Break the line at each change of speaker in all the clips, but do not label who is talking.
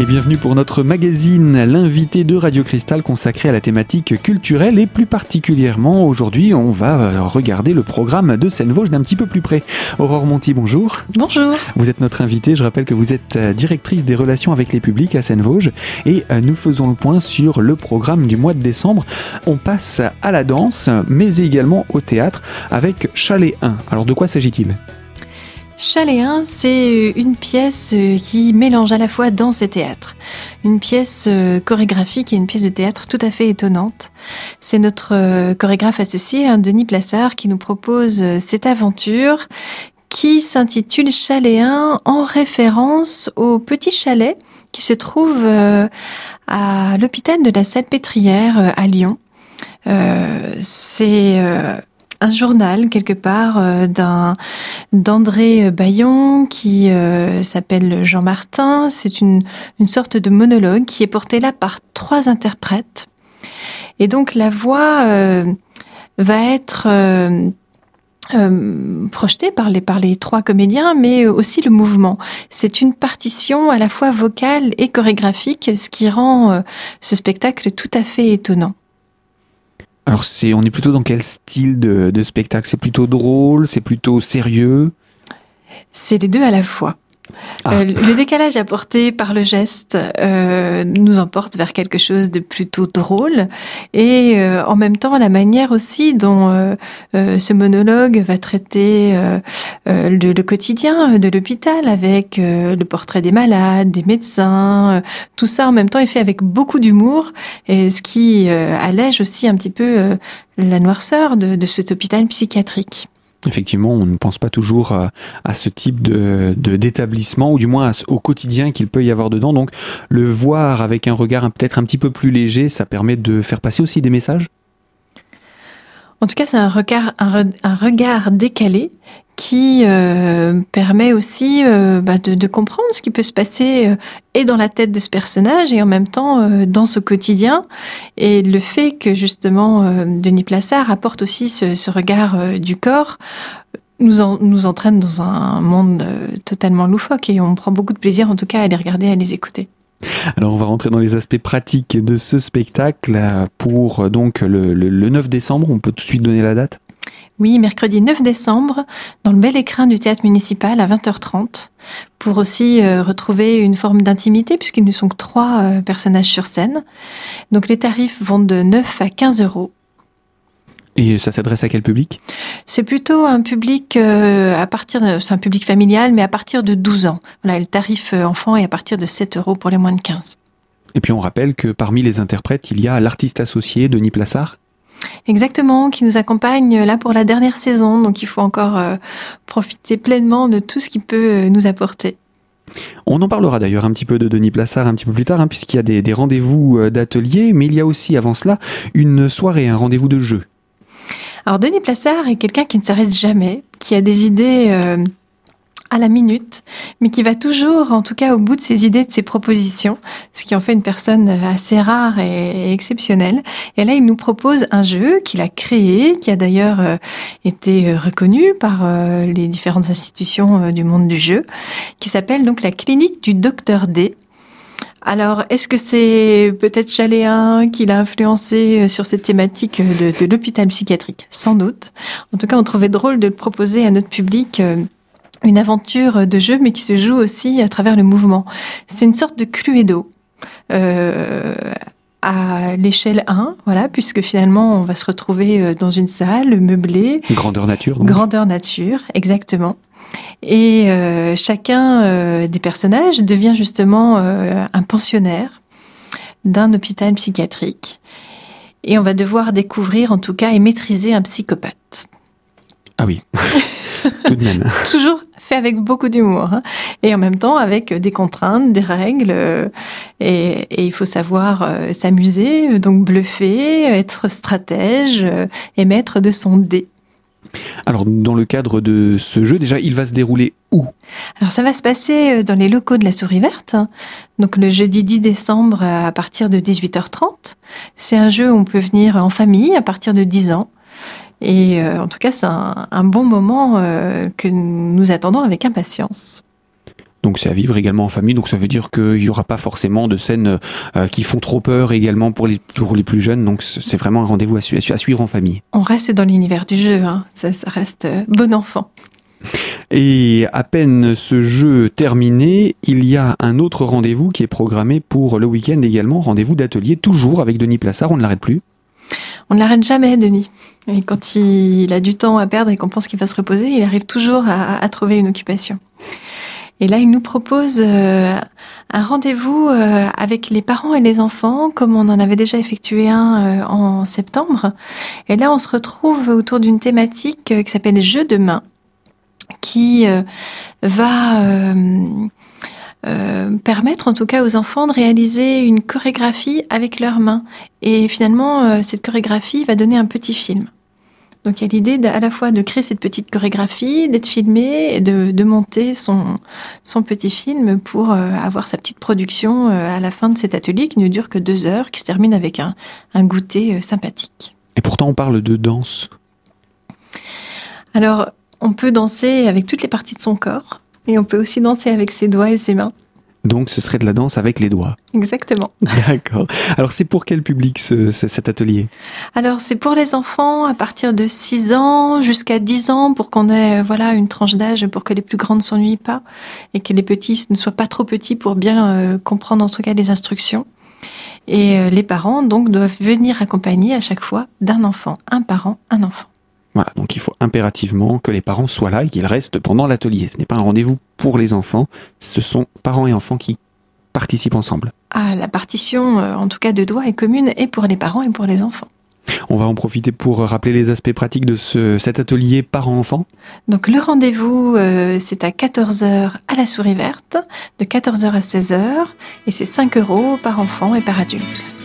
Et bienvenue pour notre magazine, l'invité de Radio Cristal consacré à la thématique culturelle et plus particulièrement aujourd'hui on va euh, regarder le programme de Seine-Vosges d'un petit peu plus près. Aurore Monti, bonjour.
Bonjour.
Vous êtes notre invité, je rappelle que vous êtes euh, directrice des relations avec les publics à Seine-Vosges et euh, nous faisons le point sur le programme du mois de décembre. On passe à la danse mais également au théâtre avec Chalet 1. Alors de quoi s'agit-il?
Chaléen, c'est une pièce euh, qui mélange à la fois danse et théâtre. Une pièce euh, chorégraphique et une pièce de théâtre tout à fait étonnante. C'est notre euh, chorégraphe associé, hein, Denis Plassard, qui nous propose cette aventure qui s'intitule Chaléen en référence au petit chalet qui se trouve à l'hôpital de la Salpêtrière à Lyon. c'est un journal quelque part euh, d'un d'André Bayon qui euh, s'appelle Jean Martin. C'est une, une sorte de monologue qui est porté là par trois interprètes. Et donc la voix euh, va être projetée par les, par les trois comédiens, mais aussi le mouvement. C'est une partition à la fois vocale et chorégraphique, ce qui rend ce spectacle tout à fait étonnant.
Alors c'est, on est plutôt dans quel style de, de spectacle? C'est plutôt drôle, c'est plutôt sérieux?
C'est les deux à la fois. Ah. Euh, le décalage apporté par le geste euh, nous emporte vers quelque chose de plutôt drôle et euh, en même temps la manière aussi dont ce monologue va traiter le, quotidien de l'hôpital avec le portrait des malades, des médecins, tout ça en même temps est fait avec beaucoup d'humour et ce qui allège aussi un petit peu la noirceur de cet hôpital psychiatrique.
Effectivement, on ne pense pas toujours à, ce type de d'établissement, ou du moins au quotidien qu'il peut y avoir dedans. Donc, le voir avec un regard peut-être un petit peu plus léger, ça permet de faire passer aussi des messages?
En tout cas, c'est un regard, un, regard décalé qui euh, permet aussi euh, bah, de, comprendre ce qui peut se passer euh, et dans la tête de ce personnage et en même temps dans ce quotidien. Et le fait que justement Denis Plassard apporte aussi ce, regard du corps nous, nous entraîne dans un monde totalement loufoque et on prend beaucoup de plaisir en tout cas à les regarder, à les écouter.
Alors on va rentrer dans les aspects pratiques de ce spectacle pour donc le, 9 décembre. On peut tout de suite donner la date?
Oui, mercredi 9 décembre, dans le bel écrin du théâtre municipal à 20h30, pour aussi euh, retrouver une forme d'intimité, puisqu'ils ne sont que trois euh, personnages sur scène. Donc les tarifs vont de 9 à 15 euros.
Et ça s'adresse à quel public?
C'est plutôt un public euh, à partir, c'est un public familial, mais à partir de 12 ans. Voilà, le tarif enfant est à partir de 7 euros pour les moins de 15.
Et puis on rappelle que parmi les interprètes, il y a l'artiste associé Denis Plassard.
Exactement, qui nous accompagne euh, là pour la dernière saison, donc il faut encore profiter pleinement de tout ce qu'il peut nous apporter.
On en parlera d'ailleurs un petit peu de Denis Plassard un petit peu plus tard, hein, puisqu'il y a des, des rendez-vous d'atelier, mais il y a aussi avant cela une soirée, un rendez-vous de jeu.
Alors Denis Plassard est quelqu'un qui ne s'arrête jamais, qui a des idées euh, à la minute, mais qui va toujours, en tout cas, au bout de ses idées, de ses propositions, ce qui en fait une personne assez rare et, exceptionnelle. Et là, il nous propose un jeu qu'il a créé, qui a d'ailleurs euh, été euh, reconnu par les différentes institutions du monde du jeu, qui s'appelle donc la clinique du docteur D. Alors, est-ce que c'est peut-être Chaléen qui l'a influencé euh, sur cette thématique de, de l'hôpital psychiatrique? Sans doute. En tout cas, on trouvait drôle de le proposer à notre public euh, une aventure de jeu, mais qui se joue aussi à travers le mouvement. C'est une sorte de cluedo. Euh, à l'échelle 1, voilà, puisque finalement on va se retrouver euh, dans une salle meublée.
Grandeur nature.
Grandeur nature, exactement. Et euh, chacun euh, des personnages devient justement un pensionnaire d'un hôpital psychiatrique. Et on va devoir découvrir en tout cas et maîtriser un psychopathe.
Ah oui, tout de même.
Toujours fait avec beaucoup d'humour. Hein. Et en même temps avec des contraintes, des règles. Euh, et, il faut savoir euh, s'amuser, donc bluffer, être stratège euh, et mettre de son dé.
Alors, dans le cadre de ce jeu, déjà, il va se dérouler où?
Alors, ça va se passer dans les locaux de la Souris Verte, donc le jeudi 10 décembre à partir de 18h30. C'est un jeu où on peut venir en famille à partir de 10 ans. Et euh, en tout cas, c'est un, bon moment euh, que nous attendons avec impatience.
Donc c'est à vivre également en famille. Donc ça veut dire qu'il n'y aura pas forcément de scènes euh, qui font trop peur également pour les, pour les plus jeunes. Donc c'est vraiment un rendez-vous à, suivre en famille.
On reste dans l'univers du jeu. Hein. Ça, ça, reste bon enfant.
Et à peine ce jeu terminé, il y a un autre rendez-vous qui est programmé pour le week-end également. Rendez-vous d'atelier, toujours avec Denis Plassard. On ne l'arrête plus.
On ne l'arrête jamais, Denis. Et quand il a du temps à perdre et qu'on pense qu'il va se reposer, il arrive toujours à trouver une occupation. Et là, il nous propose euh, un rendez-vous euh, avec les parents et les enfants, comme on en avait déjà effectué un euh, en septembre. Et là, on se retrouve autour d'une thématique qui s'appelle Jeux de main, qui va permettre en tout cas aux enfants de réaliser une chorégraphie avec leurs mains. Et finalement, cette chorégraphie va donner un petit film. Donc il y a l'idée à la fois de créer cette petite chorégraphie, d'être filmé, et de, monter son, son petit film pour euh, avoir sa petite production euh, à la fin de cet atelier qui ne dure que deux heures, qui se termine avec un, un goûter euh, sympathique.
Et pourtant on parle de danse.
Alors on peut danser avec toutes les parties de son corps et on peut aussi danser avec ses doigts et ses mains.
Donc ce serait de la danse avec les doigts.
Exactement.
D'accord. Alors c'est pour quel public cet atelier?
Alors c'est pour les enfants à partir de 6 ans jusqu'à 10 ans pour qu'on ait voilà une tranche d'âge pour que les plus grandes s'ennuient pas et que les petits ne soient pas trop petits pour bien euh, comprendre en tout cas les instructions. Et euh, les parents donc doivent venir accompagner à chaque fois d'un enfant, un parent, un enfant.
Voilà, donc il faut impérativement que les parents soient là et qu'ils restent pendant l'atelier. Ce n'est pas un rendez-vous pour les enfants, ce sont parents et enfants qui participent ensemble.
Ah, la partition, euh, en tout cas de doigts, est commune et pour les parents et pour les enfants.
On va en profiter pour rappeler les aspects pratiques de ce, cet atelier parents-enfants.
Donc le rendez-vous, euh, c'est à 14h à la souris verte, de 14h à 16h, et c'est 5 euros par enfant et par adulte.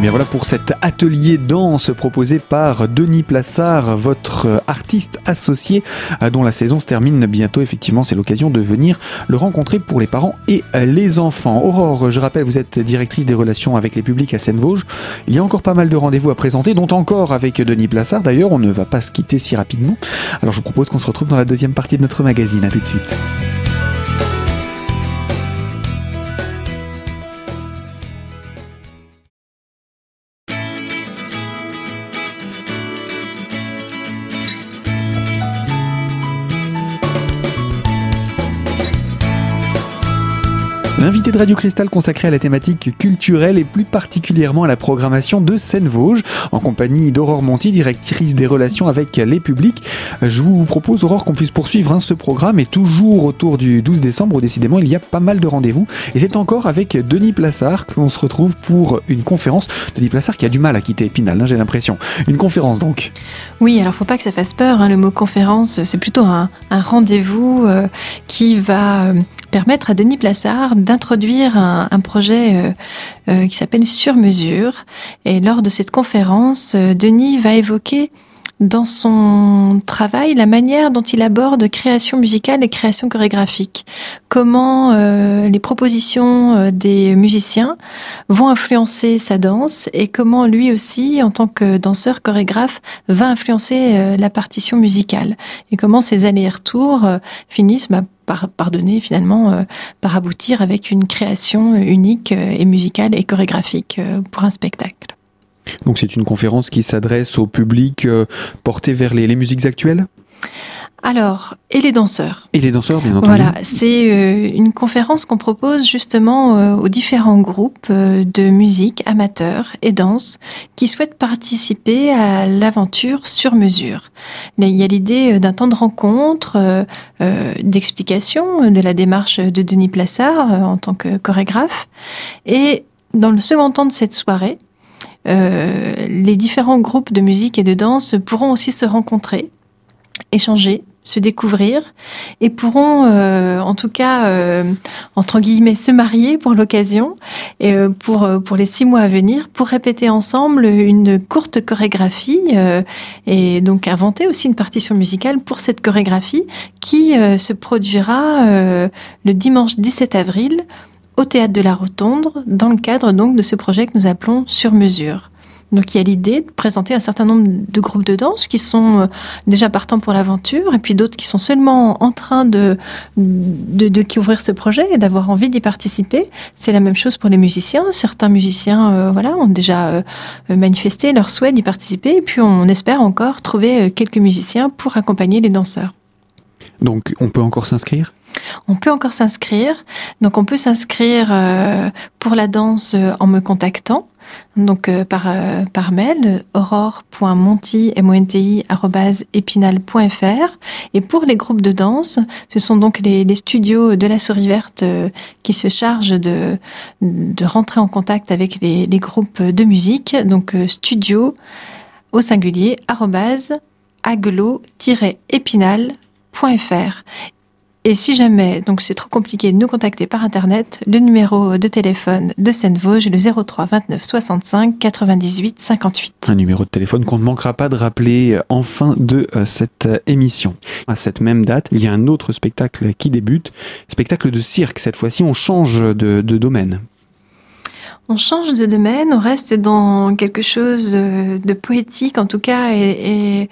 Bien voilà pour cet atelier danse proposé par Denis Plassard, votre artiste associé euh, dont la saison se termine bientôt. Effectivement, c'est l'occasion de venir le rencontrer pour les parents et les enfants. Aurore, je rappelle, vous êtes directrice des relations avec les publics à Seine-Vosges. Il y a encore pas mal de rendez-vous à présenter, dont encore avec Denis Plassard. D'ailleurs, on ne va pas se quitter si rapidement. Alors je vous propose qu'on se retrouve dans la deuxième partie de notre magazine. À tout de suite. L'invité de Radio Cristal consacré à la thématique culturelle et plus particulièrement à la programmation de Seine-Vosges, en compagnie d'Aurore Monti, directrice des relations avec les publics. Je vous propose, Aurore, qu'on puisse poursuivre hein, ce programme et toujours autour du 12 décembre, où décidément il y a pas mal de rendez-vous. Et c'est encore avec Denis Plassard qu'on se retrouve pour une conférence. Denis Plassard qui a du mal à quitter Épinal, hein, j'ai l'impression. Une conférence donc.
Oui, alors faut pas que ça fasse peur. Hein, le mot conférence, c'est plutôt un, rendez-vous euh, qui va euh, permettre à Denis Plassard d'introduire un, projet euh, euh, qui s'appelle Sur mesure. Et lors de cette conférence, euh, Denis va évoquer dans son travail la manière dont il aborde création musicale et création chorégraphique. Comment les propositions des musiciens vont influencer sa danse et comment lui aussi, en tant que danseur chorégraphe, va influencer la partition musicale. Et comment ces allers-retours finissent bah, par, pardonner finalement, euh, par aboutir avec une création unique euh, et musicale et chorégraphique euh, pour un spectacle.
Donc c'est une conférence qui s'adresse au public porté vers les musiques actuelles?
Alors, et les danseurs?
Et les danseurs, bien entendu.
Voilà, c'est euh, une conférence qu'on propose justement euh, aux différents groupes euh, de musique amateurs et danse qui souhaitent participer à l'aventure sur mesure. Il y a l'idée d'un temps de rencontre, d'explication de la démarche de Denis Plassard en tant que chorégraphe. Et dans le second temps de cette soirée, les différents groupes de musique et de danse pourront aussi se rencontrer échanger, se découvrir et pourront euh, en tout cas euh, entre guillemets se marier pour l'occasion et euh, pour pour les six mois à venir pour répéter ensemble une courte chorégraphie et donc inventer aussi une partition musicale pour cette chorégraphie qui se produira le dimanche 17 avril au théâtre de la Rotonde dans le cadre donc de ce projet que nous appelons Sur mesure. Donc il y a l'idée de présenter un certain nombre de groupes de danse qui sont euh, déjà partants pour l'aventure et puis d'autres qui sont seulement en train de, de, découvrir ce projet et d'avoir envie d'y participer. C'est la même chose pour les musiciens. Certains musiciens euh, voilà, ont déjà euh, manifesté leur souhait d'y participer et puis on espère encore trouver quelques musiciens pour accompagner les danseurs.
Donc on peut encore s'inscrire?
On peut encore s'inscrire. Donc on peut s'inscrire pour la danse en me contactant. Donc euh, par, par mail aurore.monti.épinal.fr et pour les groupes de danse, ce sont donc les, studios de la Souris Verte qui se chargent de, rentrer en contact avec les, les groupes de musique. Donc studio au singulier aglo-épinal.fr et si jamais, donc c'est trop compliqué de nous contacter par Internet, le numéro de téléphone de Seine-Vosges est le 03 29 65 98 58.
Un numéro de téléphone qu'on ne manquera pas de rappeler en fin de euh, cette euh, émission. À cette même date, il y a un autre spectacle qui débute, spectacle de cirque. Cette fois-ci, on change de, domaine.
On change de domaine, on reste dans quelque chose euh, de poétique en tout cas et et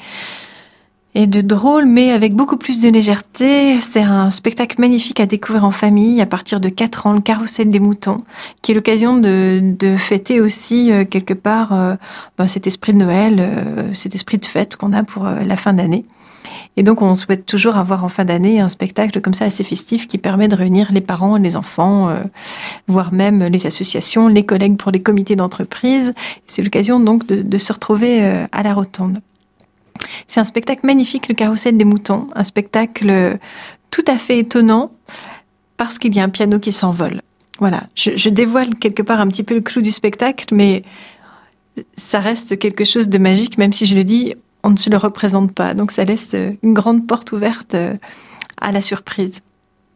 de drôle, mais avec beaucoup plus de légèreté. C'est un spectacle magnifique à découvrir en famille à partir de 4 ans, le Carrousel des moutons, qui est l'occasion de, de, fêter aussi euh, quelque part euh, ben, cet esprit de Noël, euh, cet esprit de fête qu'on a pour la fin d'année. Et donc, on souhaite toujours avoir en fin d'année un spectacle comme ça assez festif qui permet de réunir les parents, les enfants, voire même les associations, les collègues pour les comités d'entreprise. C'est l'occasion donc de, de, se retrouver à la rotonde. C'est un spectacle magnifique, le carrousel des moutons, un spectacle tout à fait étonnant parce qu'il y a un piano qui s'envole. Voilà, je, dévoile quelque part un petit peu le clou du spectacle, mais ça reste quelque chose de magique, même si je le dis, on ne se le représente pas. Donc ça laisse une grande porte ouverte euh, à la surprise.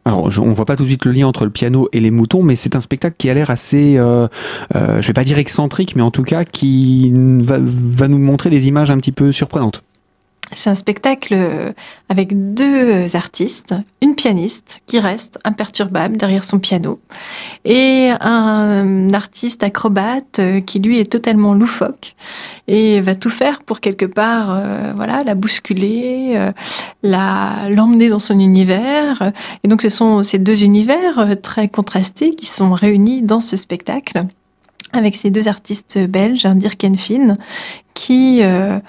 Alors, on voit pas tout de suite le lien entre le piano et les moutons, mais c'est un spectacle qui a l'air assez, euh, euh, je vais pas dire excentrique, mais en tout cas qui va nous montrer des images un petit peu surprenantes.
C'est un spectacle avec deux artistes, une pianiste qui reste imperturbable derrière son piano et un artiste acrobate qui lui est totalement loufoque et va tout faire pour quelque part euh, voilà la bousculer, euh, la l'emmener dans son univers. Et donc ce sont ces deux univers très contrastés qui sont réunis dans ce spectacle avec ces deux artistes belges, Dirk Finn, qui euh,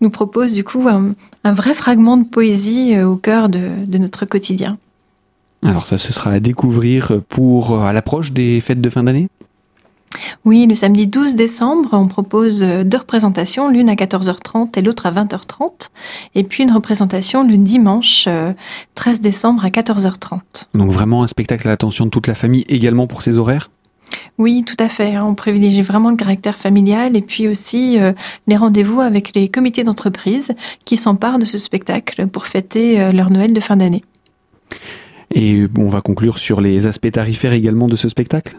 nous propose du coup un, vrai fragment de poésie euh, au cœur de, notre quotidien.
Alors ça, ce sera à découvrir pour à l'approche des fêtes de fin d'année?
Oui, le samedi 12 décembre, on propose deux représentations, l'une à 14h30 et l'autre à 20h30, et puis une représentation le dimanche 13 euh, décembre à 14h30.
Donc vraiment un spectacle à l'attention de toute la famille également pour ces horaires?
Oui, tout à fait. Hein. On privilégie vraiment le caractère familial et puis aussi euh, les rendez-vous avec les comités d'entreprise qui s'emparent de ce spectacle pour fêter euh, leur Noël de fin d'année.
Et on va conclure sur les aspects tarifaires également de ce spectacle?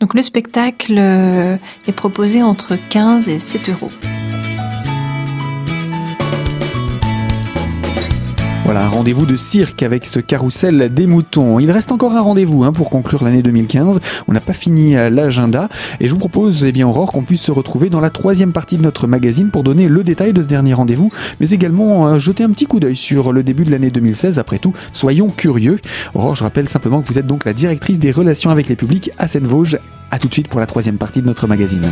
Donc le spectacle euh, est proposé entre 15 et 7 euros.
Voilà, un rendez-vous de cirque avec ce carrousel des moutons. Il reste encore un rendez-vous hein, pour conclure l'année 2015. On n'a pas fini euh, l'agenda et je vous propose, eh bien, Aurore, qu'on puisse se retrouver dans la troisième partie de notre magazine pour donner le détail de ce dernier rendez-vous, mais également euh, jeter un petit coup d'œil sur le début de l'année 2016. Après tout, soyons curieux. Aurore, je rappelle simplement que vous êtes donc la directrice des relations avec les publics à Seine-Vosges. A tout de suite pour la troisième partie de notre magazine.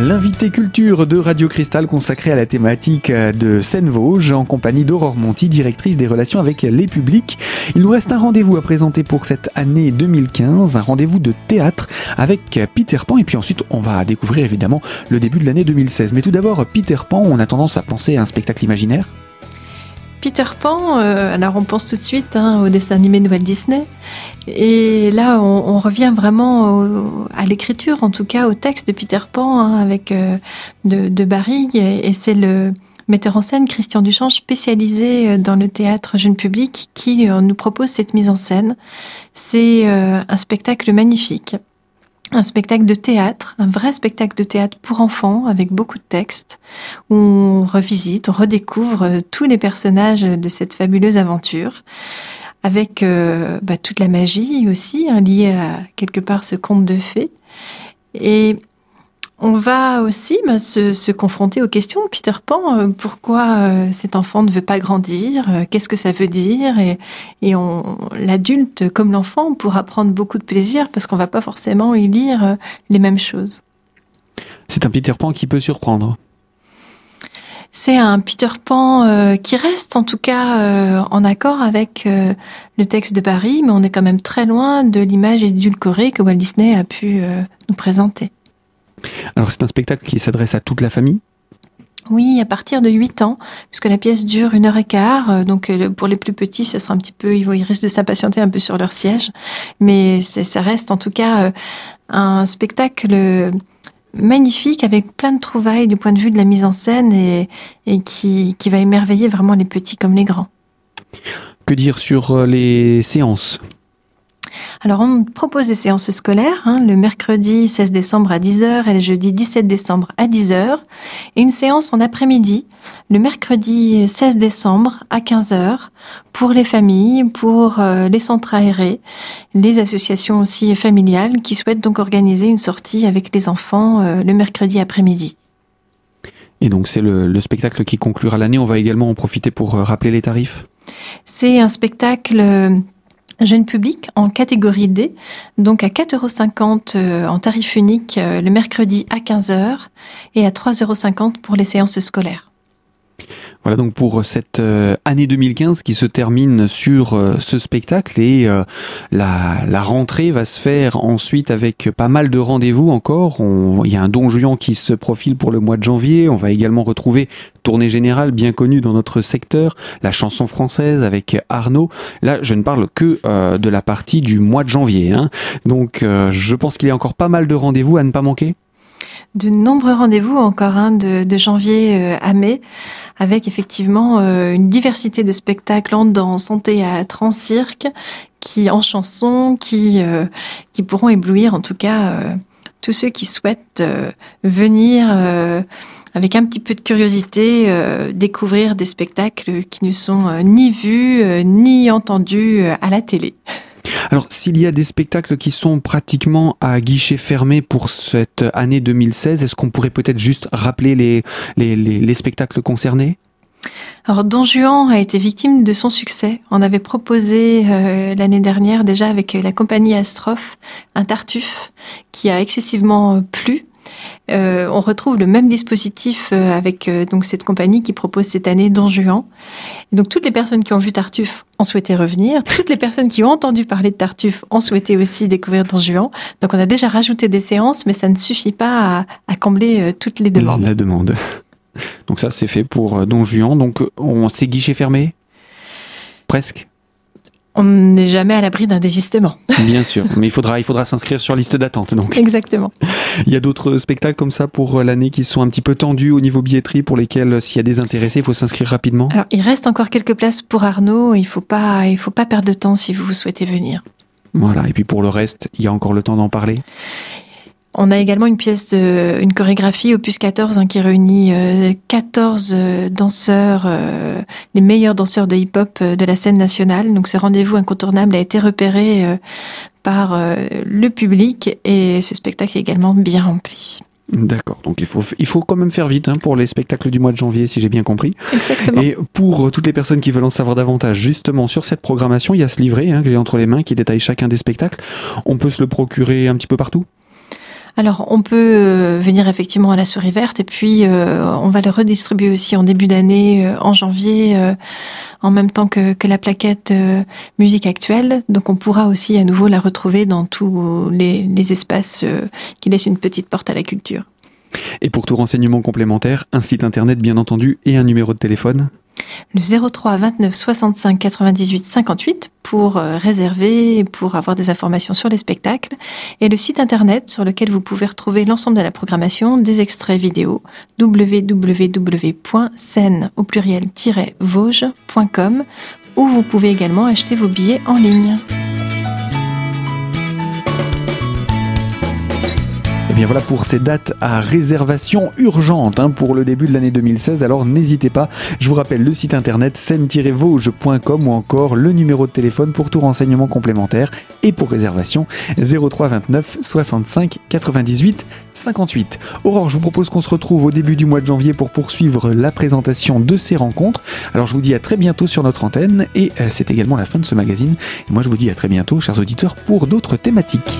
L'invité culture de Radio Cristal consacré à la thématique de Seine-Vosges en compagnie d'Aurore Monti, directrice des relations avec les publics. Il nous reste un rendez-vous à présenter pour cette année 2015, un rendez-vous de théâtre avec Peter Pan et puis ensuite on va découvrir évidemment le début de l'année 2016. Mais tout d'abord, Peter Pan, on a tendance à penser à un spectacle imaginaire
Peter Pan, euh, alors on pense tout de suite hein, au dessin animé de Walt Disney. Et là, on, revient vraiment à l'écriture, en tout cas au texte de Peter Pan, hein, avec euh, de, de Barry. Et, c'est le metteur en scène Christian Duchamp, spécialisé euh, dans le théâtre jeune public, qui nous propose cette mise en scène. C'est un spectacle magnifique un spectacle de théâtre, un vrai spectacle de théâtre pour enfants avec beaucoup de textes, où on revisite, on redécouvre tous les personnages de cette fabuleuse aventure, avec euh, bah, toute la magie aussi, hein, liée à quelque part ce conte de fées. Et on va aussi bah, se, confronter aux questions. Peter Pan, euh, pourquoi euh, cet enfant ne veut pas grandir Qu'est-ce que ça veut dire? Et, et l'adulte comme l'enfant pourra prendre beaucoup de plaisir parce qu'on va pas forcément y lire les mêmes choses.
C'est un Peter Pan qui peut surprendre.
C'est un Peter Pan qui reste en tout cas en accord avec le texte de Paris, mais on est quand même très loin de l'image édulcorée que Walt Disney a pu nous présenter.
Alors c'est un spectacle qui s'adresse à toute la famille?
Oui, à partir de 8 ans, puisque la pièce dure une heure et quart. Euh, donc, euh, pour les plus petits, ça sera un petit peu, ils, vont, ils risquent de s'impatienter un peu sur leur siège. Mais ça reste en tout cas euh, un spectacle magnifique avec plein de trouvailles du point de vue de la mise en scène et, qui, qui va émerveiller vraiment les petits comme les grands.
Que dire sur les séances?
Alors, on propose des séances scolaires, hein, le mercredi 16 décembre à 10h et le jeudi 17 décembre à 10h, et une séance en après-midi, le mercredi 16 décembre à 15h, pour les familles, pour euh, les centres aérés, les associations aussi familiales qui souhaitent donc organiser une sortie avec les enfants euh, le mercredi après-midi.
Et donc c'est le, le, spectacle qui conclura l'année. On va également en profiter pour euh, rappeler les tarifs.
C'est un spectacle jeune public en catégorie D, donc à 4,50 euros euh, en tarif unique euh, le mercredi à 15h et à 3,50 euros pour les séances scolaires.
Voilà donc pour cette euh, année 2015 qui se termine sur ce spectacle et la, rentrée va se faire ensuite avec pas mal de rendez-vous encore. il y a un Don Juan qui se profile pour le mois de janvier. On va également retrouver Tournée Générale bien connue dans notre secteur, la chanson française avec Arnaud. Là, je ne parle que de la partie du mois de janvier. Hein. Donc je pense qu'il y a encore pas mal de rendez-vous à ne pas manquer
de nombreux rendez-vous encore de, janvier à mai avec effectivement euh, une diversité de spectacles en danse, en théâtre, en cirque, qui en chanson, qui euh, qui pourront éblouir en tout cas euh, tous ceux qui souhaitent venir avec un petit peu de curiosité découvrir des spectacles qui ne sont ni vus ni entendus à la télé.
Alors, s'il y a des spectacles qui sont pratiquement à guichet fermé pour cette année 2016, est-ce qu'on pourrait peut-être juste rappeler les, les, les, spectacles concernés?
Alors Don Juan a été victime de son succès. On avait proposé euh, l'année dernière déjà avec la compagnie Astrophe un Tartuffe qui a excessivement plu euh, on retrouve le même dispositif euh, avec euh, donc cette compagnie qui propose cette année Don Juan. donc toutes les personnes qui ont vu Tartuffe ont souhaité revenir. Toutes les personnes qui ont entendu parler de Tartuffe ont souhaité aussi découvrir Don Juan. Donc on a déjà rajouté des séances, mais ça ne suffit pas à, combler toutes les demandes.
La demande. Donc ça c'est fait pour Don Juan. Donc on s'est guichet fermé? Presque?
On n'est jamais à l'abri d'un désistement.
Bien sûr, mais il faudra, il faudra s'inscrire sur liste d'attente. Donc.
Exactement.
Il y a d'autres spectacles comme ça pour l'année qui sont un petit peu tendus au niveau billetterie, pour lesquels, s'il y a des intéressés, il faut s'inscrire rapidement?
Alors, il reste encore quelques places pour Arnaud. Il faut pas, il faut pas perdre de temps si vous souhaitez venir.
Voilà. Et puis pour le reste, il y a encore le temps d'en parler?
On a également une pièce, de, une chorégraphie opus 14 hein, qui réunit 14 euh, euh, danseurs, euh, les meilleurs danseurs de hip-hop de la scène nationale. Donc ce rendez-vous incontournable a été repéré par le public et ce spectacle est également bien rempli.
D'accord, donc il faut, il faut quand même faire vite hein, pour les spectacles du mois de janvier, si j'ai bien compris.
Exactement.
Et pour toutes les personnes qui veulent en savoir davantage, justement, sur cette programmation, il y a ce livret hein, que j'ai entre les mains qui détaille chacun des spectacles. On peut se le procurer un petit peu partout?
Alors, on peut euh, venir effectivement à la souris verte et puis euh, on va le redistribuer aussi en début d'année, euh, en janvier, en même temps que, la plaquette musique actuelle. Donc, on pourra aussi à nouveau la retrouver dans tous les, les espaces qui laissent une petite porte à la culture.
Et pour tout renseignement complémentaire, un site internet bien entendu et un numéro de téléphone
le 03 29 65 98 58 pour euh, réserver, pour avoir des informations sur les spectacles, et le site internet sur lequel vous pouvez retrouver l'ensemble de la programmation, des extraits vidéo, www.scène au pluriel-vosges.com, où vous pouvez également acheter vos billets en ligne.
Bien voilà pour ces dates à réservation urgente hein, pour le début de l'année 2016. Alors n'hésitez pas, je vous rappelle le site internet scène-vosges.com ou encore le numéro de téléphone pour tout renseignement complémentaire et pour réservation 03 29 65 98 58. Aurore, je vous propose qu'on se retrouve au début du mois de janvier pour poursuivre la présentation de ces rencontres. Alors je vous dis à très bientôt sur notre antenne et euh, c'est également la fin de ce magazine. Et moi je vous dis à très bientôt, chers auditeurs, pour d'autres thématiques.